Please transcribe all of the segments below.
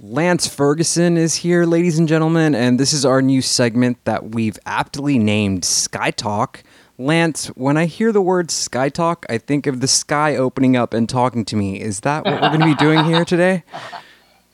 Lance Ferguson is here, ladies and gentlemen, and this is our new segment that we've aptly named Sky Talk. Lance, when I hear the word Sky Talk, I think of the sky opening up and talking to me. Is that what we're going to be doing here today?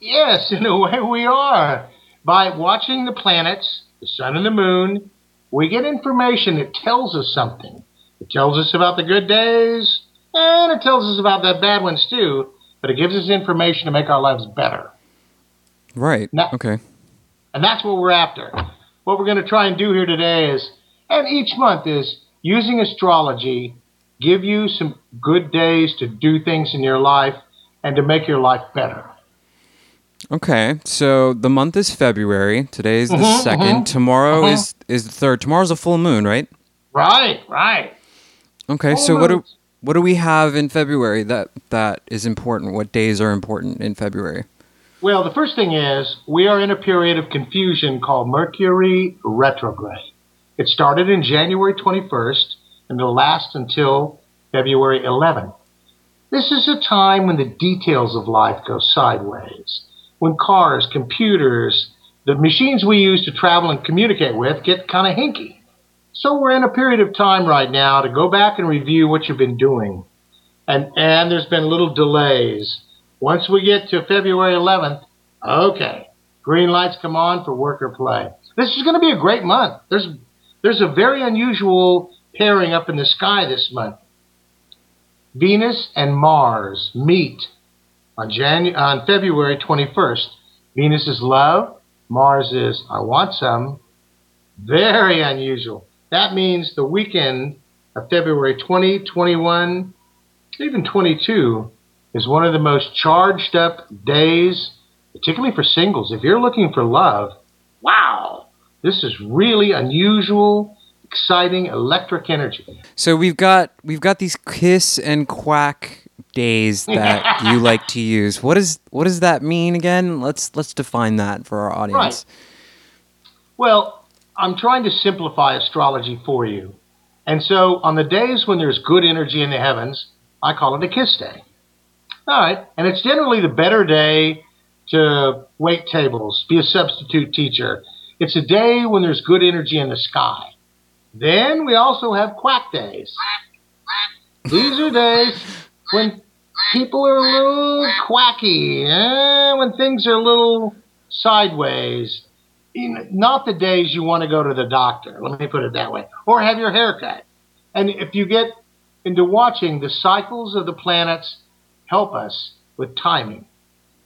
Yes, in a way we are. By watching the planets, the sun and the moon, we get information that tells us something. It tells us about the good days, and it tells us about the bad ones too, but it gives us information to make our lives better. Right. Now- okay. And that's what we're after. What we're going to try and do here today is, and each month is using astrology, give you some good days to do things in your life and to make your life better. Okay. So the month is February. Today is the Mhm, 2nd mhm, Tomorrow mhm. is is the third. Tomorrow's a full moon, right? Right, right. Okay. Full so what do what do we have in February that that is important? What days are important in February? Well, the first thing is we are in a period of confusion called Mercury retrograde. It started in January 21st and will last until February 11th. This is a time when the details of life go sideways. When cars, computers, the machines we use to travel and communicate with get kind of hinky. So we're in a period of time right now to go back and review what you've been doing. And and there's been little delays. Once we get to February 11th, okay, green lights come on for work or play. This is going to be a great month. There's there's a very unusual pairing up in the sky this month. Venus and Mars meet on Janu- on February 21st. Venus is love, Mars is I want some. Very unusual. That means the weekend of February 20, 21, even 22 is one of the most charged up days, particularly for singles. If you're looking for love, wow, this is really unusual, exciting, electric energy. So we've got we've got these kiss and quack days that you like to use. What is what does that mean again? Let's let's define that for our audience. Right. Well, I'm trying to simplify astrology for you. And so on the days when there's good energy in the heavens, I call it a kiss day. All right. And it's generally the better day to wait tables, be a substitute teacher. It's a day when there's good energy in the sky. Then we also have quack days. These are days when people are a little quacky, eh, when things are a little sideways. Not the days you want to go to the doctor, let me put it that way, or have your hair cut. And if you get into watching the cycles of the planets, help us with timing.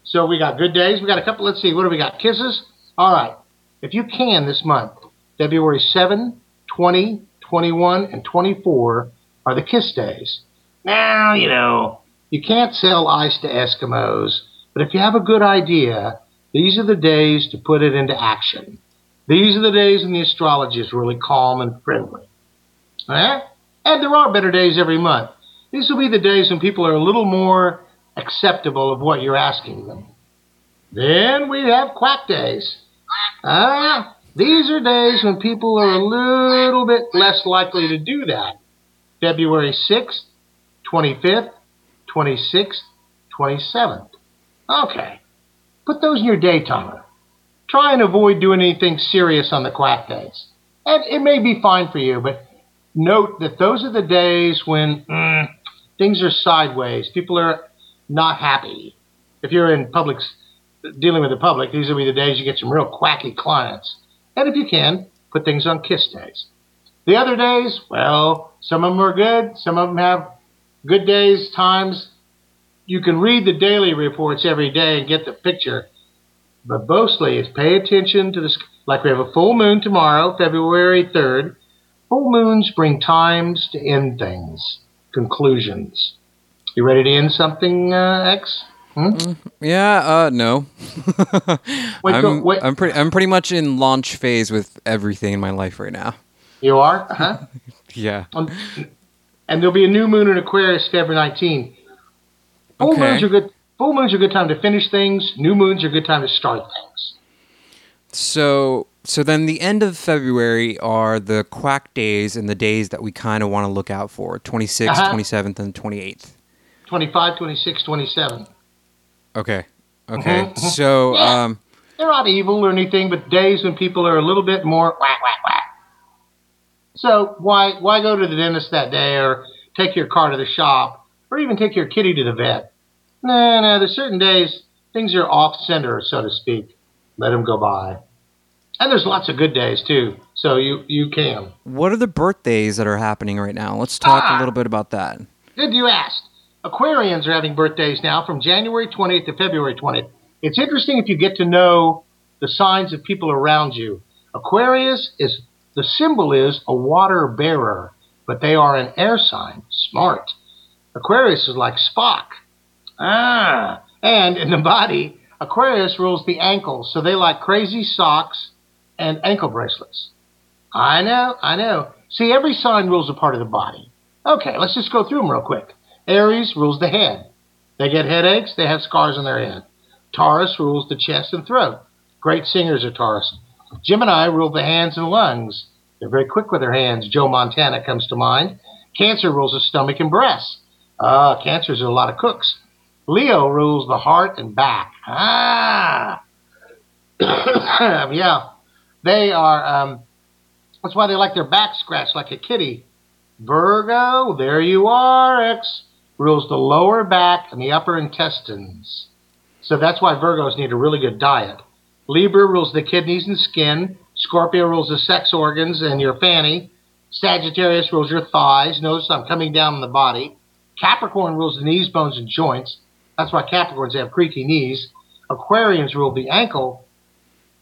So we got good days. We got a couple. Let's see. What do we got? Kisses. All right. If you can this month, February 7, 20, 21, and 24 are the kiss days. Now, you know, you can't sell ice to Eskimos, but if you have a good idea, these are the days to put it into action. These are the days when the astrology is really calm and friendly. Eh? And there are better days every month. These will be the days when people are a little more acceptable of what you're asking them. Then we have quack days. Ah, these are days when people are a little bit less likely to do that. February 6th, 25th, 26th, 27th. Okay. Put those in your day timer. Try and avoid doing anything serious on the quack days. And it may be fine for you, but note that those are the days when mm, things are sideways. People are not happy. If you're in public, dealing with the public, these will be the days you get some real quacky clients. And if you can, put things on kiss days. The other days, well, some of them are good. Some of them have good days, times. You can read the daily reports every day and get the picture. But mostly it's pay attention to this. Like we have a full moon tomorrow, February 3rd. Full moons bring times to end things, conclusions. You ready to end something, uh, X? Hmm? Yeah, uh no. Wait, I'm go- wait. I'm pretty I'm pretty much in launch phase with everything in my life right now. You are? Uh-huh. Yeah. Um, and there'll be a new moon in Aquarius February 19. Full Okay. moons are good. Full moons are a good time to finish things. New moons are a good time to start things. So so then the end of February are the quack days and the days that we kind of want to look out for. 26th, Uh-huh. 27th and 28th. 25, 26, 27. Okay. Okay. Mhm. So, Yeah. um, They're not evil or anything, but days when people are a little bit more whack whack whack. So why why go to the dentist that day, or take your car to the shop, or even take your kitty to the vet? No, no. There's certain days things are off center, so to speak. Let them go by. And there's lots of good days too, so you you can. what are the birthdays that are happening right now? Let's talk Ah. a little bit about that. Good you asked. Aquarians are having birthdays now from January 20th to February 20th. It's interesting if you get to know the signs of people around you. Aquarius is the symbol is a water bearer, but they are an air sign. Smart. Aquarius is like Spock. Ah, and in the body, Aquarius rules the ankles, so they like crazy socks and ankle bracelets. I know, I know. See, every sign rules a part of the body. Okay, let's just go through them real quick. Aries rules the head. They get headaches, they have scars on their head. Taurus rules the chest and throat. Great singers are Taurus. Gemini rule the hands and lungs. They're very quick with their hands. Joe Montana comes to mind. Cancer rules the stomach and breasts. Ah, cancers are a lot of cooks. Leo rules the heart and back. Ah, yeah, they are. Um, that's why they like their back scratched like a kitty. Virgo, there you are. X rules the lower back and the upper intestines. So that's why Virgos need a really good diet. Libra rules the kidneys and skin. Scorpio rules the sex organs and your fanny. Sagittarius rules your thighs. Notice I'm coming down on the body. Capricorn rules the knees, bones, and joints. That's why Capricorns have creaky knees. Aquarians rule the ankle.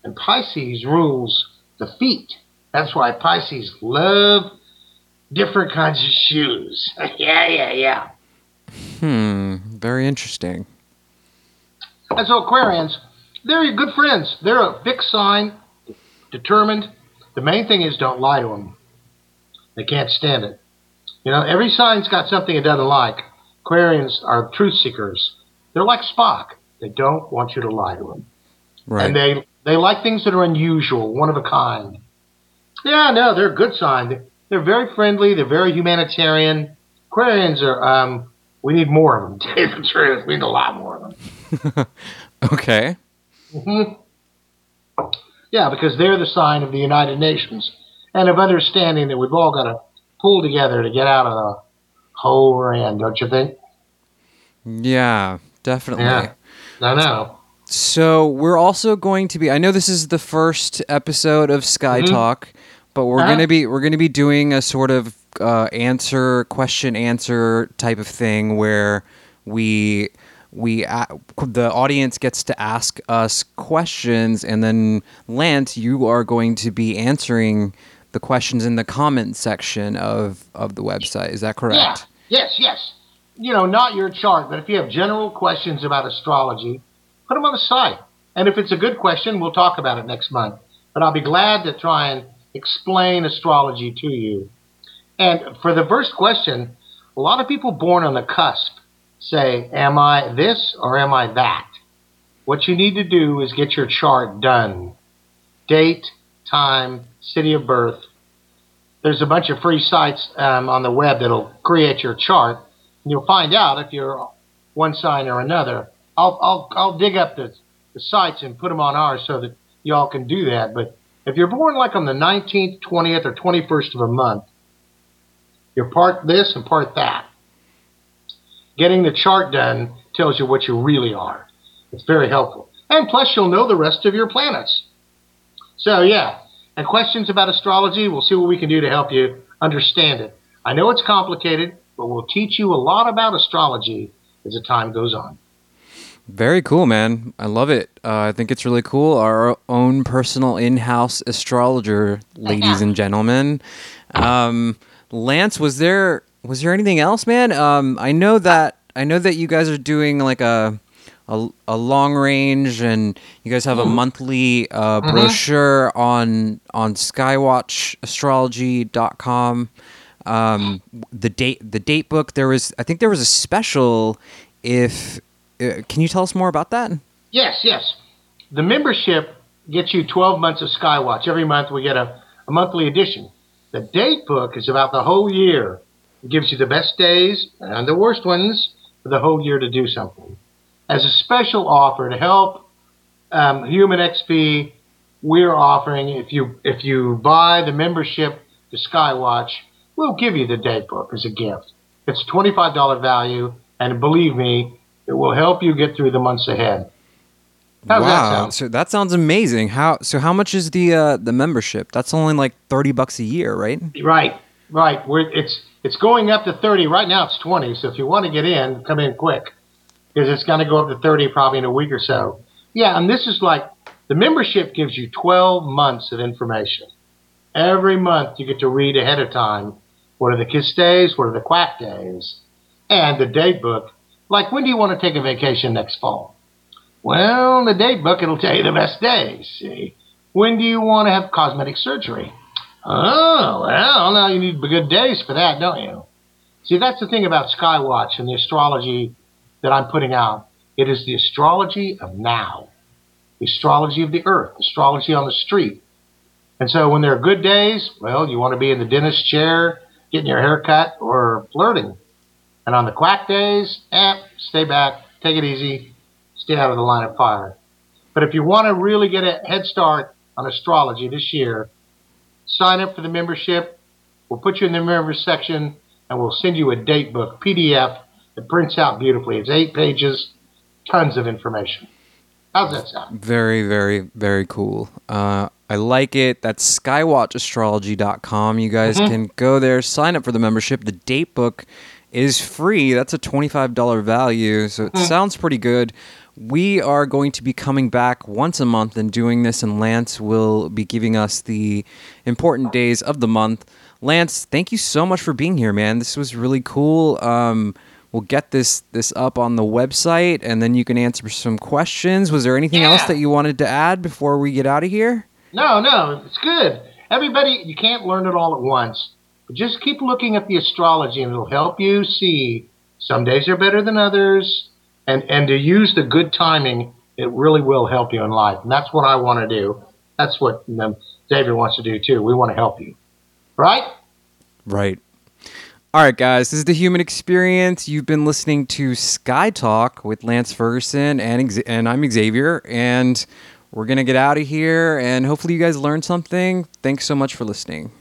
And Pisces rules the feet. That's why Pisces love different kinds of shoes. yeah, yeah, yeah. Hmm. Very interesting. And so Aquarians, they're your good friends. They're a fixed sign, determined. The main thing is don't lie to them. They can't stand it. You know, every sign's got something it doesn't like. Aquarians are truth seekers. They're like Spock. They don't want you to lie to them. Right. And they they like things that are unusual, one of a kind. Yeah, no, they're a good sign. They're very friendly. They're very humanitarian. Aquarians are. Um, we need more of them. To tell you the truth, we need a lot more of them. okay. hmm Yeah, because they're the sign of the United Nations and of understanding that we've all got to pull together to get out of the hole we're in, don't you think? Yeah. Definitely. Yeah. I know. So we're also going to be. I know this is the first episode of Sky Mhm. Talk, but we're Uh-huh. gonna be we're gonna be doing a sort of uh, answer question answer type of thing where we we a the audience gets to ask us questions, and then Lance, you are going to be answering the questions in the comment section of of the website. Is that correct? Yeah. Yes, yes. You know, not your chart, but if you have general questions about astrology, put them on the site. And if it's a good question, we'll talk about it next month. But I'll be glad to try and explain astrology to you. And for the first question, a lot of people born on the cusp say, Am I this or am I that? What you need to do is get your chart done date, time, city of birth. There's a bunch of free sites um, on the web that'll create your chart. And you'll find out if you're one sign or another. I'll, I'll, I'll dig up the, the sites and put them on ours so that y'all can do that. But if you're born like on the 19th, 20th, or 21st of a month, you're part this and part that. Getting the chart done tells you what you really are. It's very helpful. And plus, you'll know the rest of your planets. So, yeah. And questions about astrology, we'll see what we can do to help you understand it. I know it's complicated, but we'll teach you a lot about astrology as the time goes on. Very cool, man. I love it. Uh, I think it's really cool. Our own personal in-house astrologer, ladies and gentlemen. Um, Lance, was there was there anything else, man? Um, I know that I know that you guys are doing like a a, a long range, and you guys have a monthly uh, brochure on on skywatchastrology.com. Um, the date the date book. There was I think there was a special. If uh, can you tell us more about that? Yes, yes. The membership gets you 12 months of Skywatch. Every month we get a, a monthly edition. The date book is about the whole year. It gives you the best days and the worst ones for the whole year to do something. as a special offer to help um, Human XP, we're offering if you if you buy the membership to Skywatch, we'll give you the date book as a gift. It's twenty five dollar value, and believe me, it will help you get through the months ahead. How's wow, that sound? so that sounds amazing. How so? How much is the uh, the membership? That's only like thirty bucks a year, right? Right, right. We're, it's it's going up to thirty right now. It's twenty. So if you want to get in, come in quick because it's going to go up to thirty probably in a week or so. Yeah, and this is like the membership gives you twelve months of information. Every month you get to read ahead of time. What are the kiss days? What are the quack days? And the date book. Like when do you want to take a vacation next fall? Well, the date book it'll tell you the best days. See, when do you want to have cosmetic surgery? Oh, well, now you need good days for that, don't you? See, that's the thing about Skywatch and the astrology that I'm putting out. It is the astrology of now, the astrology of the earth, astrology on the street. And so when there are good days, well, you want to be in the dentist chair, getting your hair cut, or flirting. And on the quack days, eh, stay back, take it easy, stay out of the line of fire. But if you want to really get a head start on astrology this year, sign up for the membership. We'll put you in the members section and we'll send you a date book PDF that prints out beautifully. It's eight pages, tons of information. How's that sound? Very, very, very cool. Uh, I like it. That's skywatchastrology.com. You guys mm-hmm. can go there, sign up for the membership. The date book is free. That's a $25 value, so it mm. sounds pretty good. We are going to be coming back once a month and doing this, and Lance will be giving us the important days of the month. Lance, thank you so much for being here, man. This was really cool. Um, we'll get this this up on the website, and then you can answer some questions. Was there anything yeah. else that you wanted to add before we get out of here? No, no, it's good. Everybody, you can't learn it all at once. But just keep looking at the astrology, and it'll help you see some days are better than others and and to use the good timing, it really will help you in life. And that's what I want to do. That's what um, David wants to do too. We want to help you, right? Right. All right, guys, this is the human experience. You've been listening to Sky Talk with Lance Ferguson, and and I'm Xavier, and we're gonna get out of here. And hopefully, you guys learned something. Thanks so much for listening.